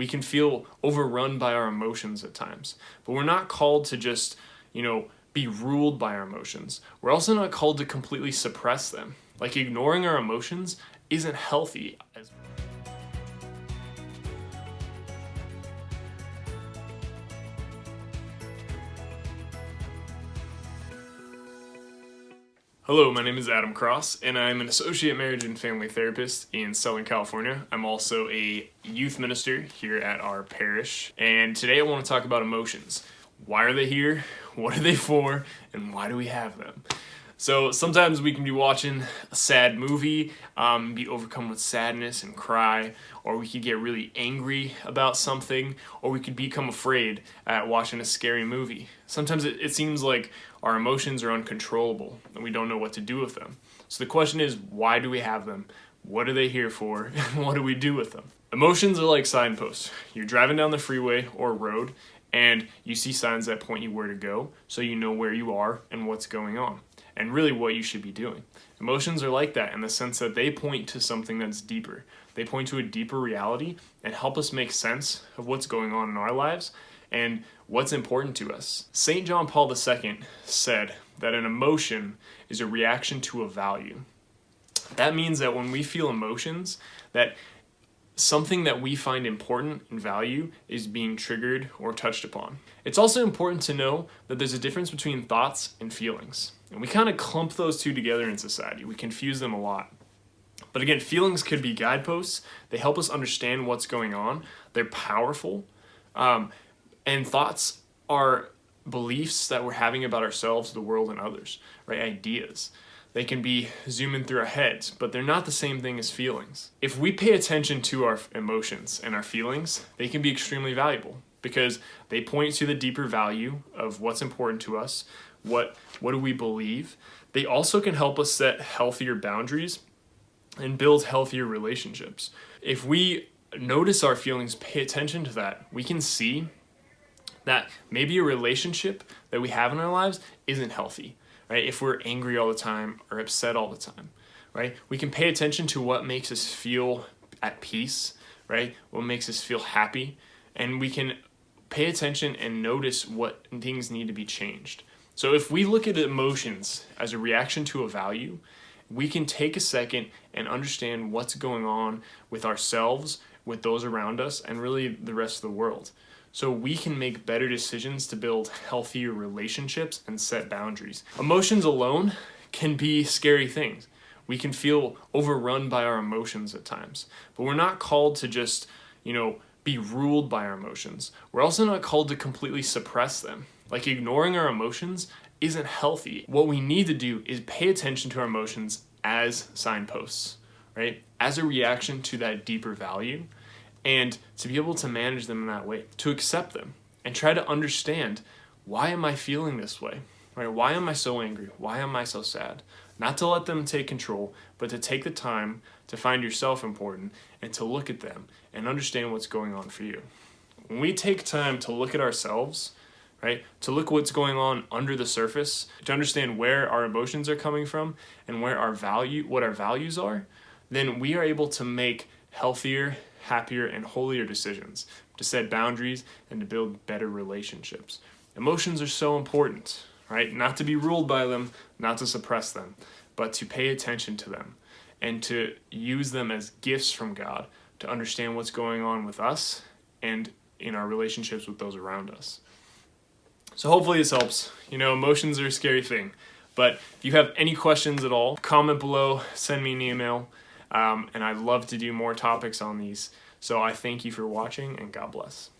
We can feel overrun by our emotions at times, but we're not called to just, you know, be ruled by our emotions. We're also not called to completely suppress them. Like ignoring our emotions isn't healthy. Hello, my name is Adam Cross, and I'm an associate marriage and family therapist in Southern California. I'm also a youth minister here at our parish, and today I want to talk about emotions. Why are they here? What are they for? And why do we have them? So sometimes we can be watching a sad movie, um, be overcome with sadness and cry, or we could get really angry about something, or we could become afraid at watching a scary movie. Sometimes it, it seems like our emotions are uncontrollable and we don't know what to do with them. So the question is, why do we have them? What are they here for? And what do we do with them? Emotions are like signposts. You're driving down the freeway or road and you see signs that point you where to go so you know where you are and what's going on and really what you should be doing. Emotions are like that in the sense that they point to something that's deeper. They point to a deeper reality and help us make sense of what's going on in our lives and what's important to us. St. John Paul II said that an emotion is a reaction to a value. That means that when we feel emotions, that something that we find important and value is being triggered or touched upon. It's also important to know that there's a difference between thoughts and feelings. And we kind of clump those two together in society. We confuse them a lot. But again, feelings could be guideposts. They help us understand what's going on. They're powerful. Um, and thoughts are beliefs that we're having about ourselves, the world, and others, right? Ideas. They can be zooming through our heads, but they're not the same thing as feelings. If we pay attention to our emotions and our feelings, they can be extremely valuable because they point to the deeper value of what's important to us, what what do we believe. They also can help us set healthier boundaries and build healthier relationships. If we notice our feelings, pay attention to that, we can see that maybe a relationship that we have in our lives isn't healthy right? If we're angry all the time or upset all the time, right? We can pay attention to what makes us feel at peace, right? What makes us feel happy, and we can pay attention and notice what things need to be changed. So if we look at emotions as a reaction to a value, we can take a second and understand what's going on with ourselves, with those around us, and really the rest of the world so we can make better decisions to build healthier relationships and set boundaries. Emotions alone can be scary things. We can feel overrun by our emotions at times, but we're not called to just, you know, be ruled by our emotions. We're also not called to completely suppress them. Like ignoring our emotions isn't healthy. What we need to do is pay attention to our emotions as signposts, right? As a reaction to that deeper value and to be able to manage them in that way, to accept them and try to understand why am I feeling this way? Right? Why am I so angry? Why am I so sad? Not to let them take control, but to take the time to find yourself important and to look at them and understand what's going on for you. When we take time to look at ourselves, right? To look what's going on under the surface, to understand where our emotions are coming from and where our value what our values are, then we are able to make healthier happier, and holier decisions, to set boundaries, and to build better relationships. Emotions are so important, right? Not to be ruled by them, not to suppress them, but to pay attention to them and to use them as gifts from God to understand what's going on with us and in our relationships with those around us. So hopefully this helps. You know, emotions are a scary thing. But if you have any questions at all, comment below, send me an email. Um, and I'd love to do more topics on these. So I thank you for watching and God bless.